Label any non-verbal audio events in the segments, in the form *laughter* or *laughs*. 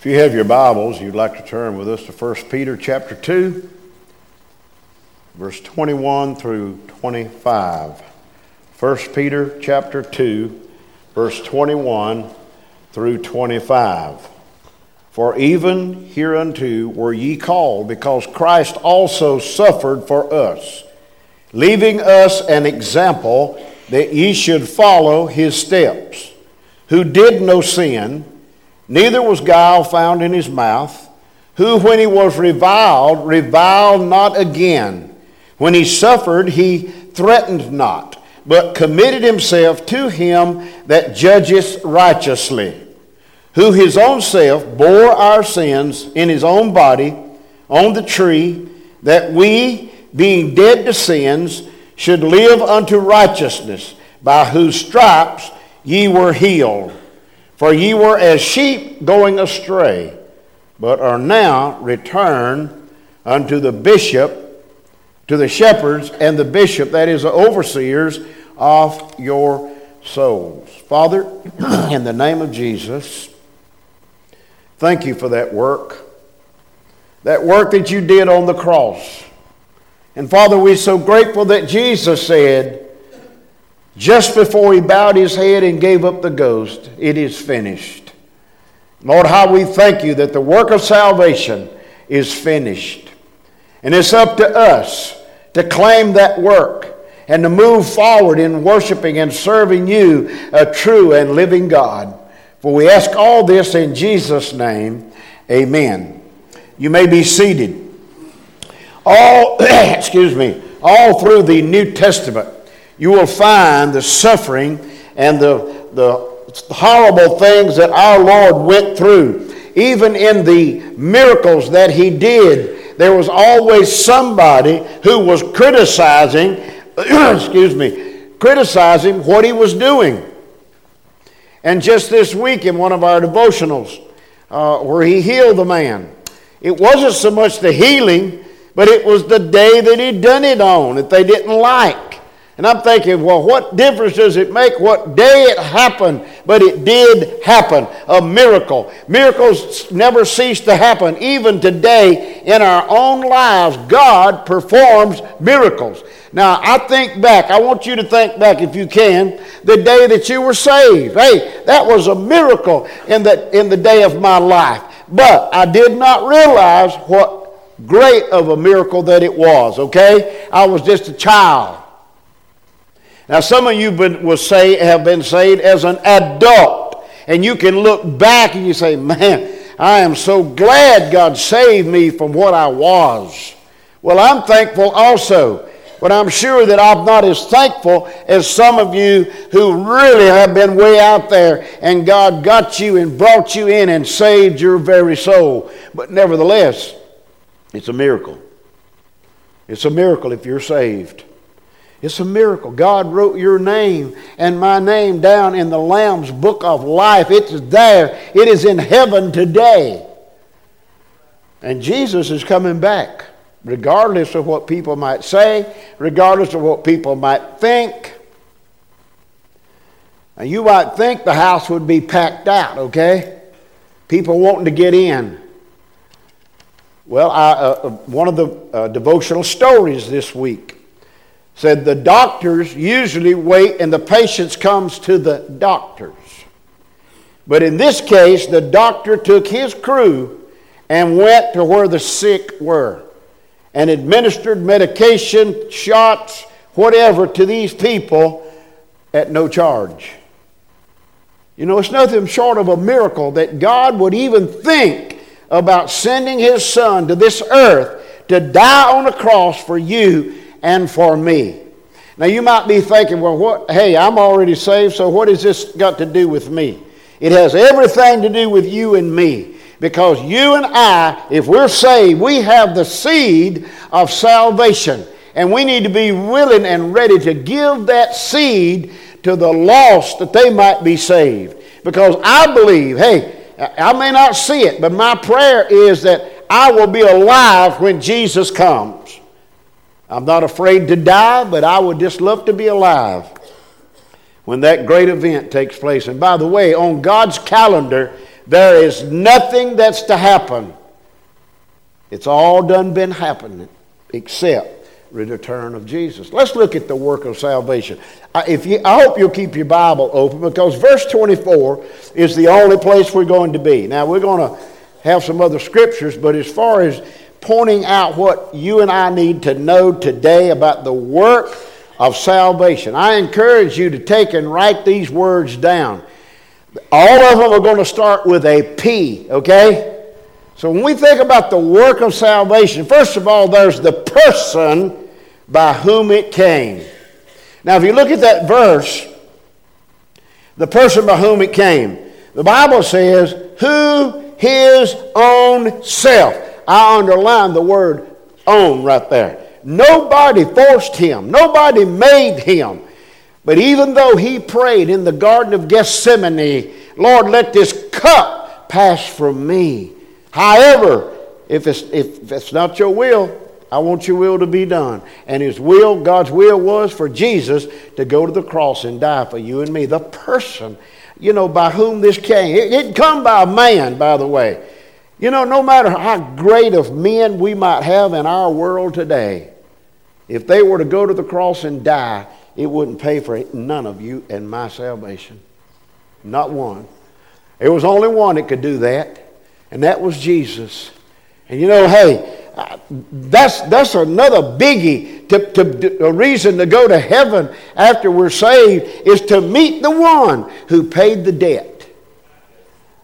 If you have your Bibles, you'd like to turn with us to 1 Peter chapter 2, verse 21 through 25. 1 Peter chapter 2, verse 21 through 25. For even hereunto were ye called, because Christ also suffered for us, leaving us an example that ye should follow his steps, who did no sin neither was guile found in his mouth, who, when he was reviled, reviled not again. When he suffered, he threatened not, but committed himself to him that judgeth righteously, who his own self bore our sins in his own body on the tree, that we, being dead to sins, should live unto righteousness, by whose stripes ye were healed. For ye were as sheep going astray, but are now returned unto the bishop, to the shepherds and the bishop, that is, the overseers of your souls. Father, *clears throat* in the name of Jesus, thank you for that work. That work that you did on the cross. And Father, we're so grateful that Jesus said, just before he bowed his head and gave up the ghost, it is finished. Lord, how we thank you that the work of salvation is finished. And it's up to us to claim that work and to move forward in worshiping and serving you, a true and living God. For we ask all this in Jesus' name. Amen. You may be seated. All, *clears throat* excuse me, all through the New Testament, you will find the suffering and the, the horrible things that our Lord went through. Even in the miracles that he did, there was always somebody who was criticizing, *clears throat* excuse me, criticizing what he was doing. And just this week in one of our devotionals, uh, where he healed the man, it wasn't so much the healing, but it was the day that he'd done it on that they didn't like. And I'm thinking, well, what difference does it make what day it happened? But it did happen. A miracle. Miracles never cease to happen. Even today, in our own lives, God performs miracles. Now, I think back, I want you to think back, if you can, the day that you were saved. Hey, that was a miracle in the, in the day of my life. But I did not realize what great of a miracle that it was, okay? I was just a child. Now, some of you been, will say, have been saved as an adult, and you can look back and you say, man, I am so glad God saved me from what I was. Well, I'm thankful also. But I'm sure that I'm not as thankful as some of you who really have been way out there and God got you and brought you in and saved your very soul. But nevertheless, it's a miracle. It's a miracle if you're saved. It's a miracle. God wrote your name and my name down in the Lamb's book of life. It's there, it is in heaven today. And Jesus is coming back, regardless of what people might say, regardless of what people might think. Now, you might think the house would be packed out, okay? People wanting to get in. Well, I, uh, uh one of the uh, devotional stories this week said the doctors usually wait and the patients comes to the doctors. But in this case, the doctor took his crew and went to where the sick were and administered medication, shots, whatever to these people at no charge. You know, it's nothing short of a miracle that God would even think about sending his son to this earth to die on a cross for you and for me. Now you might be thinking, well, what, hey, I'm already saved, so what has this got to do with me? It has everything to do with you and me. Because you and I, if we're saved, we have the seed of salvation. And we need to be willing and ready to give that seed to the lost that they might be saved. Because I believe, hey, I may not see it, but my prayer is that I will be alive when Jesus comes. I'm not afraid to die, but I would just love to be alive when that great event takes place. And by the way, on God's calendar, There is nothing that's to happen. It's all done been happening except the return of Jesus. Let's look at the work of salvation. I, if you, I hope you'll keep your Bible open because verse 24 is the only place we're going to be. Now, we're going to have some other scriptures, but as far as pointing out what you and I need to know today about the work of salvation, I encourage you to take and write these words down. All of them are going to start with a P, okay? So when we think about the work of salvation, first of all, there's the person by whom it came. Now, if you look at that verse, the person by whom it came, the Bible says, who his own self. I underline the word own right there. Nobody forced him, nobody made him. But even though he prayed in the Garden of Gethsemane, Lord, let this cup pass from me. However, if it's, if it's not your will, I want your will to be done. And his will, God's will was for Jesus to go to the cross and die for you and me. The person, you know, by whom this came. It didn't come by a man, by the way. You know, no matter how great of men we might have in our world today, if they were to go to the cross and die, it wouldn't pay for none of you and my salvation. Not one. There was only one that could do that, and that was Jesus. And you know, hey, that's, that's another biggie. To, to, a reason to go to heaven after we're saved is to meet the one who paid the debt.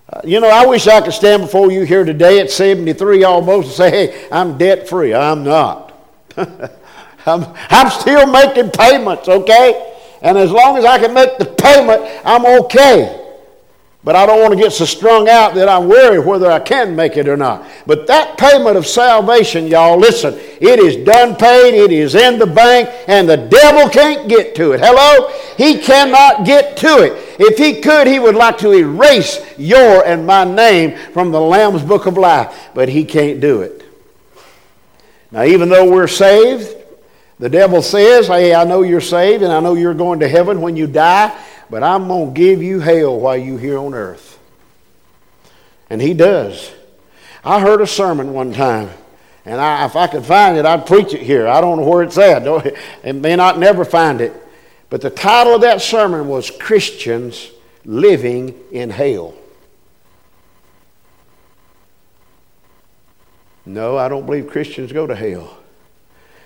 Uh, you know, I wish I could stand before you here today at 73 almost and say, hey, I'm debt free. I'm not. *laughs* I'm, I'm still making payments, okay? And as long as I can make the payment, I'm okay. But I don't want to get so strung out that I'm worried whether I can make it or not. But that payment of salvation, y'all, listen, it is done paid, it is in the bank, and the devil can't get to it. Hello? He cannot get to it. If he could, he would like to erase your and my name from the Lamb's book of life, but he can't do it. Now, even though we're saved, the devil says, Hey, I know you're saved and I know you're going to heaven when you die but I'm going to give you hell while you're here on earth. And he does. I heard a sermon one time, and I, if I could find it, I'd preach it here. I don't know where it's at. It may not never find it. But the title of that sermon was Christians Living in Hell. No, I don't believe Christians go to hell.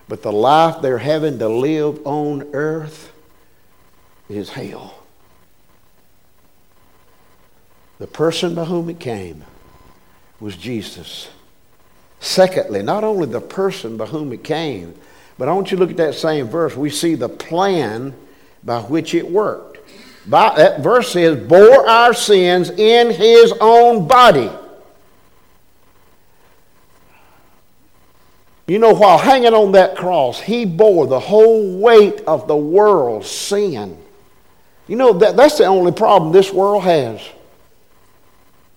But the life they're having to live on earth is hell. The person by whom it came was Jesus. Secondly, not only the person by whom it came, but I want you to look at that same verse. We see the plan by which it worked. By, that verse says, bore our sins in his own body. You know, while hanging on that cross, he bore the whole weight of the world's sin. You know, that, that's the only problem this world has.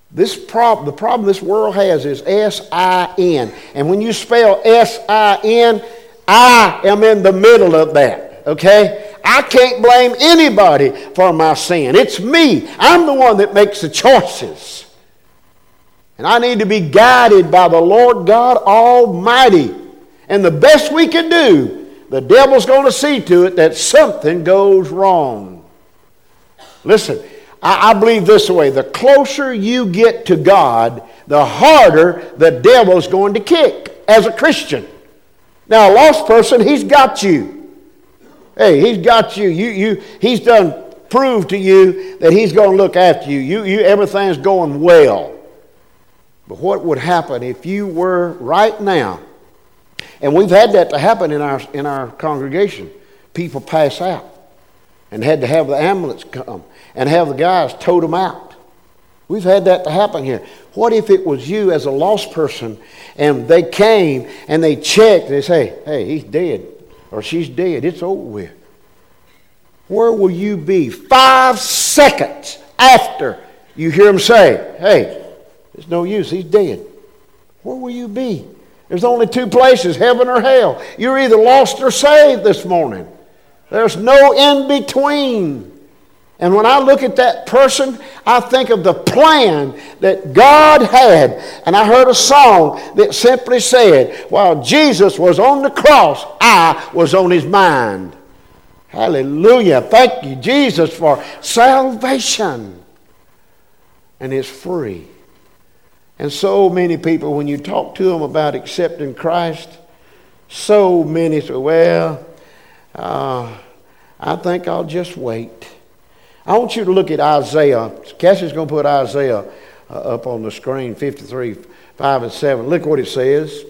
This prob- the problem this world has is S I N. And when you spell S I N, I am in the middle of that. Okay? I can't blame anybody for my sin. It's me. I'm the one that makes the choices. And I need to be guided by the Lord God Almighty. And the best we can do, the devil's going to see to it that something goes wrong. Listen, I, I believe this way the closer you get to God, the harder the devil's going to kick as a Christian. Now, a lost person, he's got you. Hey, he's got you. You, you. He's done proved to you that he's going to look after you. You, you. Everything's going well. But what would happen if you were right now, and we've had that to happen in our, in our congregation, people pass out and had to have the ambulance come and have the guys tote them out. We've had that to happen here. What if it was you as a lost person and they came and they checked and they say, hey, he's dead or she's dead. It's over with. Where will you be five seconds after you hear him say, hey, it's no use, he's dead? Where will you be? There's only two places, heaven or hell. You're either lost or saved this morning. There's no in between. And when I look at that person, I think of the plan that God had. And I heard a song that simply said, While Jesus was on the cross, I was on his mind. Hallelujah. Thank you, Jesus, for salvation. And it's free. And so many people, when you talk to them about accepting Christ, so many say, Well, uh, I think I'll just wait. I want you to look at Isaiah. Cassie's going to put Isaiah uh, up on the screen, 53, 5 and 7. Look what it says.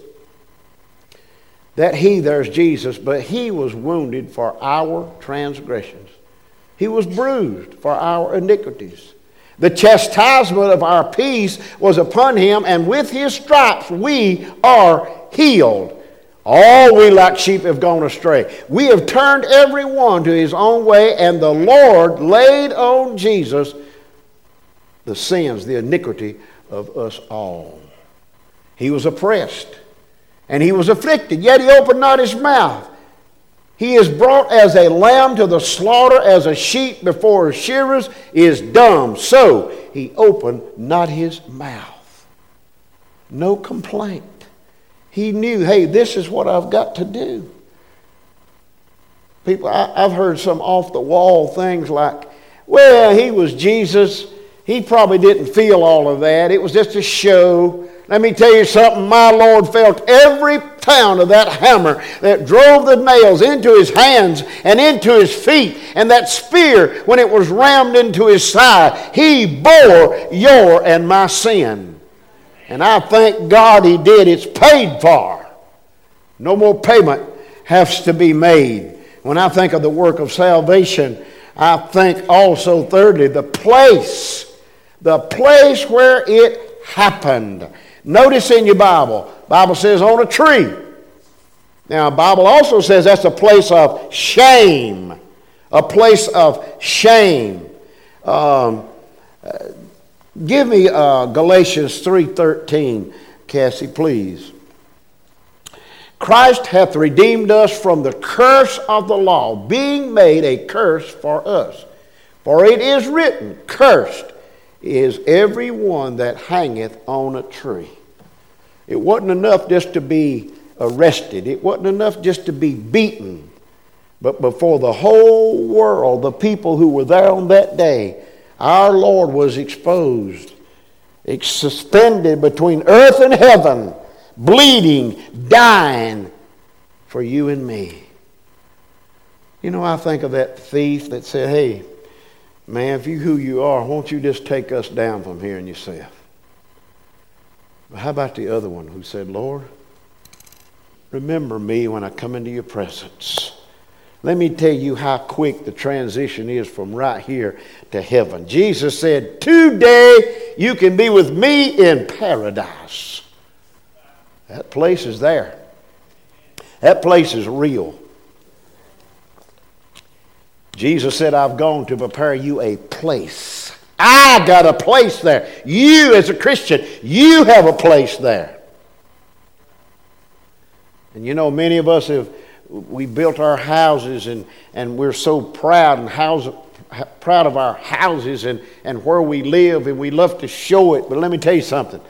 That he, there's Jesus, but he was wounded for our transgressions. He was bruised for our iniquities. The chastisement of our peace was upon him, and with his stripes we are healed. All we like sheep have gone astray. We have turned every one to his own way, and the Lord laid on Jesus the sins, the iniquity of us all. He was oppressed and he was afflicted, yet he opened not his mouth. He is brought as a lamb to the slaughter, as a sheep before his shearers is dumb. So he opened not his mouth. No complaint. He knew, hey, this is what I've got to do. People, I, have heard some off the wall things like, well, he was Jesus. He probably didn't feel all of that. It was just a show. Let me tell you something. My Lord felt every pound of that hammer that drove the nails into his hands and into his feet, and that spear when it was rammed into his side. He bore your and my sin. And I thank God He did. It's paid for. No more payment has to be made. When I think of the work of salvation, I think also, thirdly, the place, the place where it happened. Notice in your Bible, Bible says on a tree. Now, Bible also says that's a place of shame, a place of shame. Um, Give me uh, Galatians 3.13, Cassie, please. Christ hath redeemed us from the curse of the law, being made a curse for us. For it is written, Cursed is every one that hangeth on a tree. It wasn't enough just to be arrested, it wasn't enough just to be beaten. But before the whole world, the people who were there on that day, our Lord was exposed, suspended between earth and heaven, bleeding, dying for you and me. You know, I think of that thief that said, Hey, man, if you who you are, won't you just take us down from here and yourself? But how about the other one who said, Lord, remember me when I come into your presence? Let me tell you how quick the transition is from right here to heaven. Jesus said, Today you can be with me in paradise. That place is there, that place is real. Jesus said, I've gone to prepare you a place. I got a place there. You, as a Christian, you have a place there. And you know, many of us have we built our houses and, and we're so proud and house, proud of our houses and, and where we live and we love to show it. But let me tell you something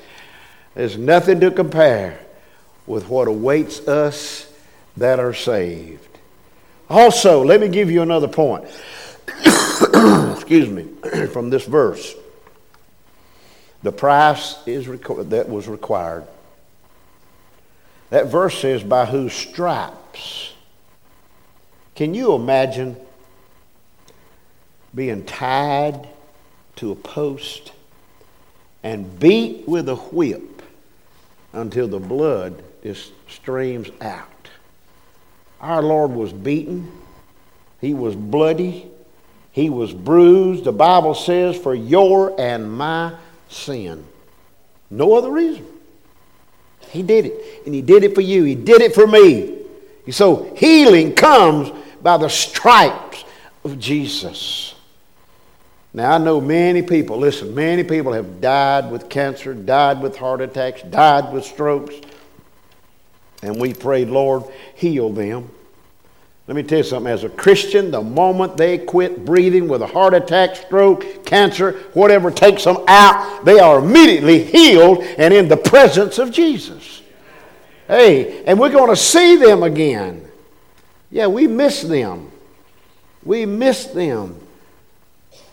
there's nothing to compare with what awaits us that are saved. Also, let me give you another point. *coughs* Excuse me, *coughs* from this verse. The price is reco- that was required. That verse says, by whose stripes can you imagine being tied to a post and beat with a whip until the blood just streams out? Our Lord was beaten, He was bloody, He was bruised. The Bible says, for your and my sin. No other reason. He did it. And He did it for you. He did it for me. So healing comes by the stripes of Jesus. Now, I know many people, listen, many people have died with cancer, died with heart attacks, died with strokes. And we prayed, Lord, heal them. Let me tell you something. As a Christian, the moment they quit breathing with a heart attack, stroke, cancer, whatever takes them out, they are immediately healed and in the presence of Jesus. Hey, and we're going to see them again. Yeah, we miss them. We miss them.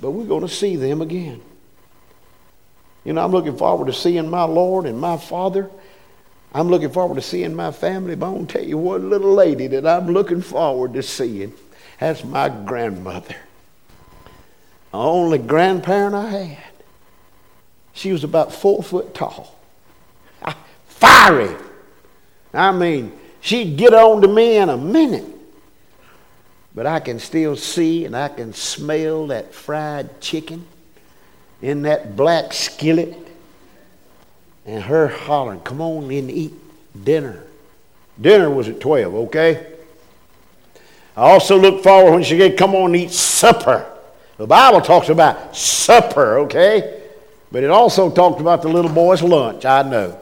But we're going to see them again. You know, I'm looking forward to seeing my Lord and my Father I'm looking forward to seeing my family, but I want to tell you one little lady that I'm looking forward to seeing. That's my grandmother. The only grandparent I had. She was about four foot tall. Ah, fiery. I mean, she'd get on to me in a minute. But I can still see and I can smell that fried chicken in that black skillet and her hollering, come on and eat dinner. Dinner was at 12, okay? I also look forward when she said, come on and eat supper. The Bible talks about supper, okay? But it also talked about the little boy's lunch, I know.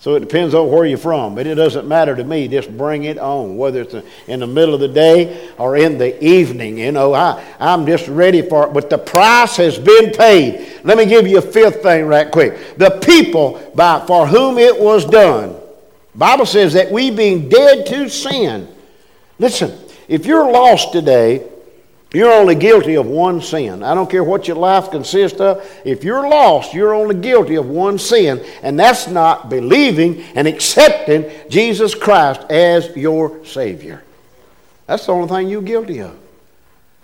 So it depends on where you're from. But it doesn't matter to me. Just bring it on, whether it's in the middle of the day or in the evening. You know, I, I'm just ready for it. But the price has been paid. Let me give you a fifth thing right quick. The people by, for whom it was done. Bible says that we being dead to sin. Listen, if you're lost today, you're only guilty of one sin. I don't care what your life consists of. If you're lost, you're only guilty of one sin, and that's not believing and accepting Jesus Christ as your Savior. That's the only thing you're guilty of.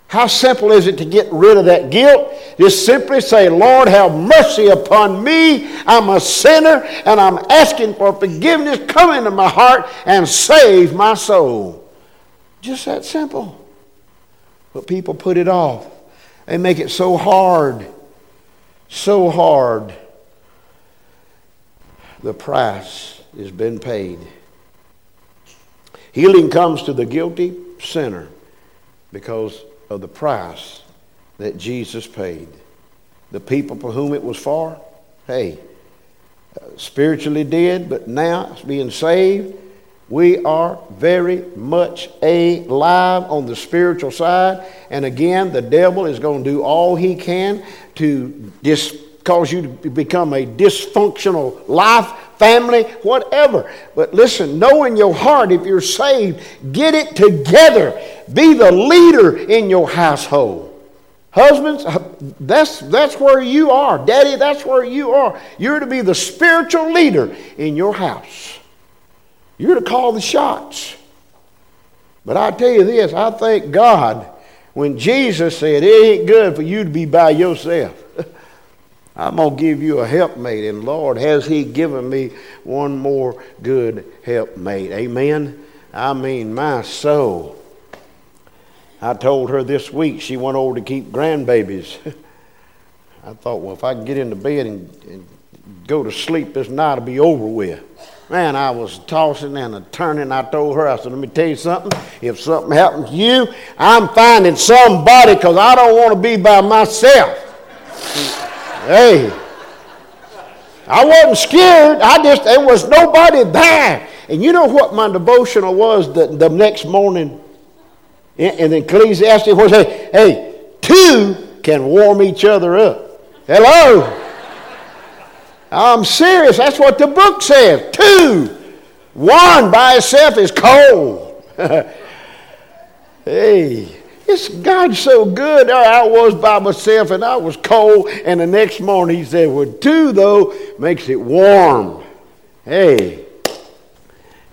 How simple is it to get rid of that guilt? Just simply say, Lord, have mercy upon me. I'm a sinner and I'm asking for forgiveness. Come into my heart and save my soul. Just that simple. But people put it off. They make it so hard. So hard. The price has been paid. Healing comes to the guilty sinner because of the price that Jesus paid. The people for whom it was for, hey, uh, spiritually dead, but now being saved we are very much alive on the spiritual side. And again, the devil is going to do all he can to dis- cause you to become a dysfunctional life, family, whatever. But listen, know in your heart if you're saved, get it together. Be the leader in your household. Husbands, uh, that's, that's where you are. Daddy, that's where you are. You're to be the spiritual leader in your house. You're to call the shots. But I tell you this, I thank God when Jesus said, It ain't good for you to be by yourself. *laughs* I'm going to give you a helpmate. And Lord, has He given me one more good helpmate? Amen. I mean, my soul. I told her this week she went over to keep grandbabies. *laughs* I thought, well, if I can get into bed and, and go to sleep this night, it'll be over with. Man, I was tossing and turning. I told her, I said, let me tell you something. If something happens to you, I'm finding somebody because I don't want to be by myself. hey, I wasn't scared. I just, there was nobody there. And you know what my devotional was the, the next morning? In, in Ecclesiastes, where it says, hey, two can warm each other up. Hello? I'm serious. That's what the book says. Two. One by itself is cold. *laughs* hey, it's God's so good. I was by myself and I was cold. And the next morning he said, Well, two, though, makes it warm. Hey,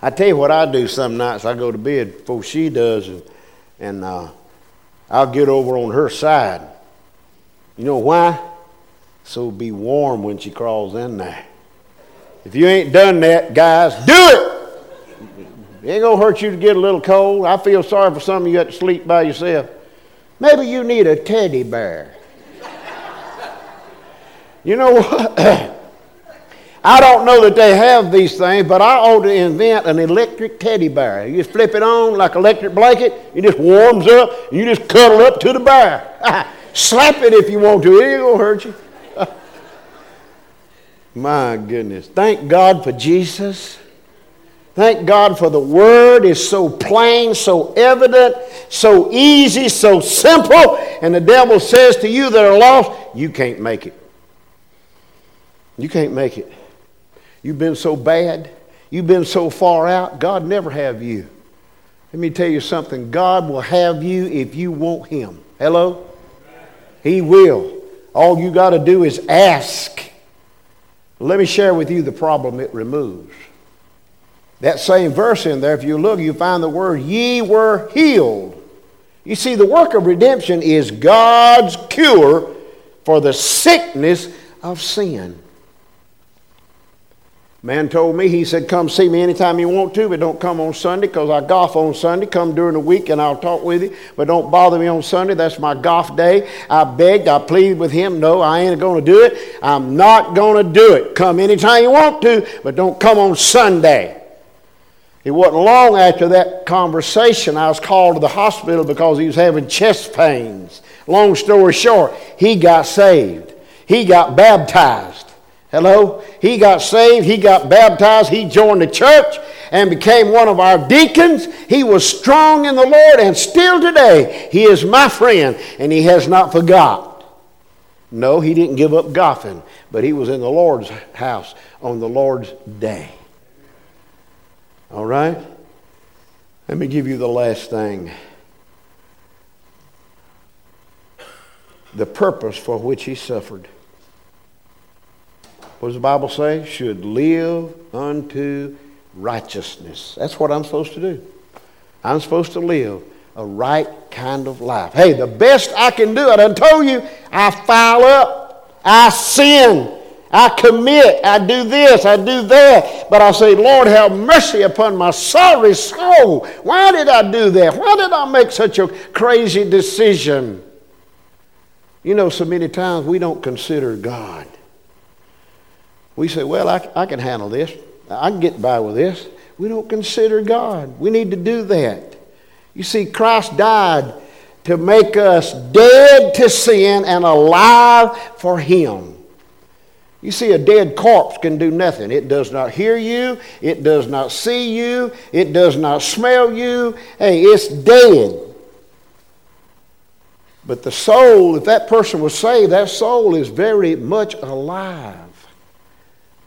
I tell you what I do some nights. I go to bed before she does, and, and uh, I'll get over on her side. You know why? So be warm when she crawls in there. If you ain't done that, guys, do it. It ain't gonna hurt you to get a little cold. I feel sorry for some of you that sleep by yourself. Maybe you need a teddy bear. *laughs* you know what? *clears throat* I don't know that they have these things, but I ought to invent an electric teddy bear. You just flip it on like electric blanket, it just warms up, and you just cuddle up to the bear. *laughs* Slap it if you want to, it ain't gonna hurt you. My goodness. Thank God for Jesus. Thank God for the word is so plain, so evident, so easy, so simple. And the devil says to you that are lost, you can't make it. You can't make it. You've been so bad. You've been so far out. God never have you. Let me tell you something. God will have you if you want him. Hello? He will. All you got to do is ask. Let me share with you the problem it removes. That same verse in there, if you look, you find the word, ye were healed. You see, the work of redemption is God's cure for the sickness of sin. Man told me, he said, come see me anytime you want to, but don't come on Sunday because I golf on Sunday. Come during the week and I'll talk with you, but don't bother me on Sunday. That's my golf day. I begged, I pleaded with him. No, I ain't going to do it. I'm not going to do it. Come anytime you want to, but don't come on Sunday. It wasn't long after that conversation I was called to the hospital because he was having chest pains. Long story short, he got saved. He got baptized. Hello? He got saved, he got baptized, he joined the church and became one of our deacons. He was strong in the Lord, and still today, he is my friend, and he has not forgot. No, he didn't give up golfing, but he was in the Lord's house on the Lord's day. All right? Let me give you the last thing. The purpose for which he suffered. What does the Bible say? Should live unto righteousness. That's what I'm supposed to do. I'm supposed to live a right kind of life. Hey, the best I can do, I done told you, I foul up, I sin, I commit, I do this, I do that. But I say, Lord, have mercy upon my sorry soul. Why did I do that? Why did I make such a crazy decision? You know, so many times we don't consider God. We say, well, I, I can handle this. I can get by with this. We don't consider God. We need to do that. You see, Christ died to make us dead to sin and alive for Him. You see, a dead corpse can do nothing. It does not hear you, it does not see you, it does not smell you. Hey, it's dead. But the soul, if that person was saved, that soul is very much alive.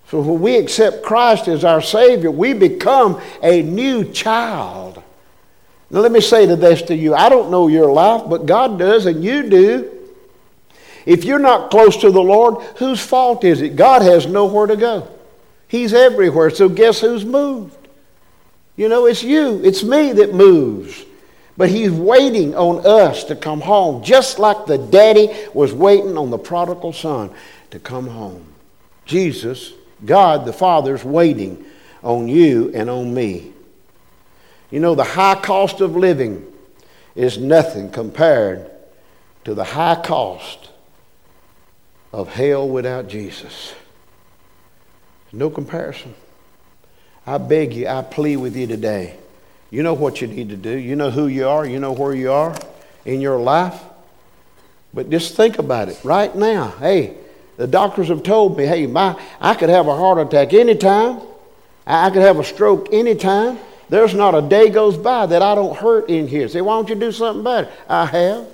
So when we accept Christ as our Savior, we become a new child. Now, let me say to this to you I don't know your life, but God does, and you do. If you're not close to the Lord, whose fault is it? God has nowhere to go. He's everywhere. So guess who's moved? You know, it's you, it's me that moves. But He's waiting on us to come home, just like the daddy was waiting on the prodigal son to come home. Jesus, God the Father's waiting on you and on me. You know, the high cost of living is nothing compared to the high cost of hell without Jesus. No comparison. I beg you, I plead with you today. You know what you need to do. You know who you are. You know where you are in your life. But just think about it right now. Hey, the doctors have told me, hey, my, I could have a heart attack anytime. I could have a stroke anytime. There's not a day goes by that I don't hurt in here. Say, why don't you do something about it? I have.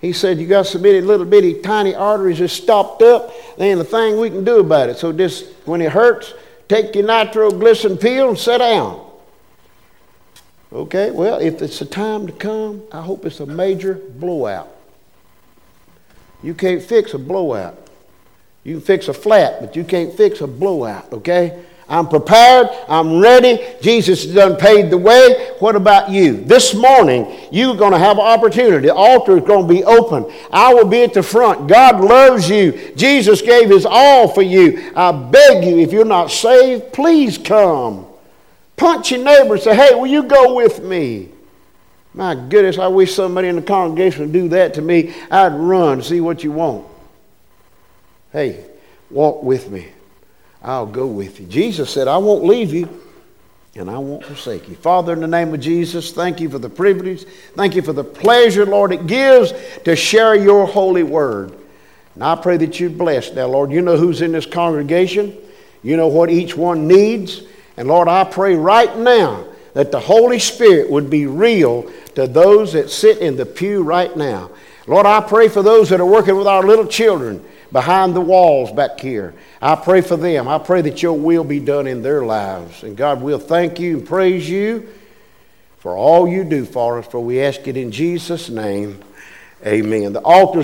He said, You got so many little bitty tiny arteries just stopped up, there ain't a thing we can do about it. So just when it hurts, take your nitroglycerin pill and sit down. Okay, well, if it's a time to come, I hope it's a major blowout. You can't fix a blowout. You can fix a flat, but you can't fix a blowout, okay? I'm prepared. I'm ready. Jesus has done paid the way. What about you? This morning, you're going to have an opportunity. The altar is going to be open. I will be at the front. God loves you. Jesus gave his all for you. I beg you, if you're not saved, please come. Punch your neighbor and say, hey, will you go with me? My goodness, I wish somebody in the congregation would do that to me. I'd run, see what you want. Hey, walk with me. I'll go with you. Jesus said, I won't leave you and I won't forsake you. Father, in the name of Jesus, thank you for the privilege. Thank you for the pleasure, Lord, it gives to share your holy word. And I pray that you bless now, Lord. You know who's in this congregation. You know what each one needs. And Lord, I pray right now that the Holy Spirit would be real to those that sit in the pew right now. Lord, I pray for those that are working with our little children behind the walls back here. I pray for them. I pray that your will be done in their lives. And God, we'll thank you and praise you for all you do for us, for we ask it in Jesus' name. Amen. The altar's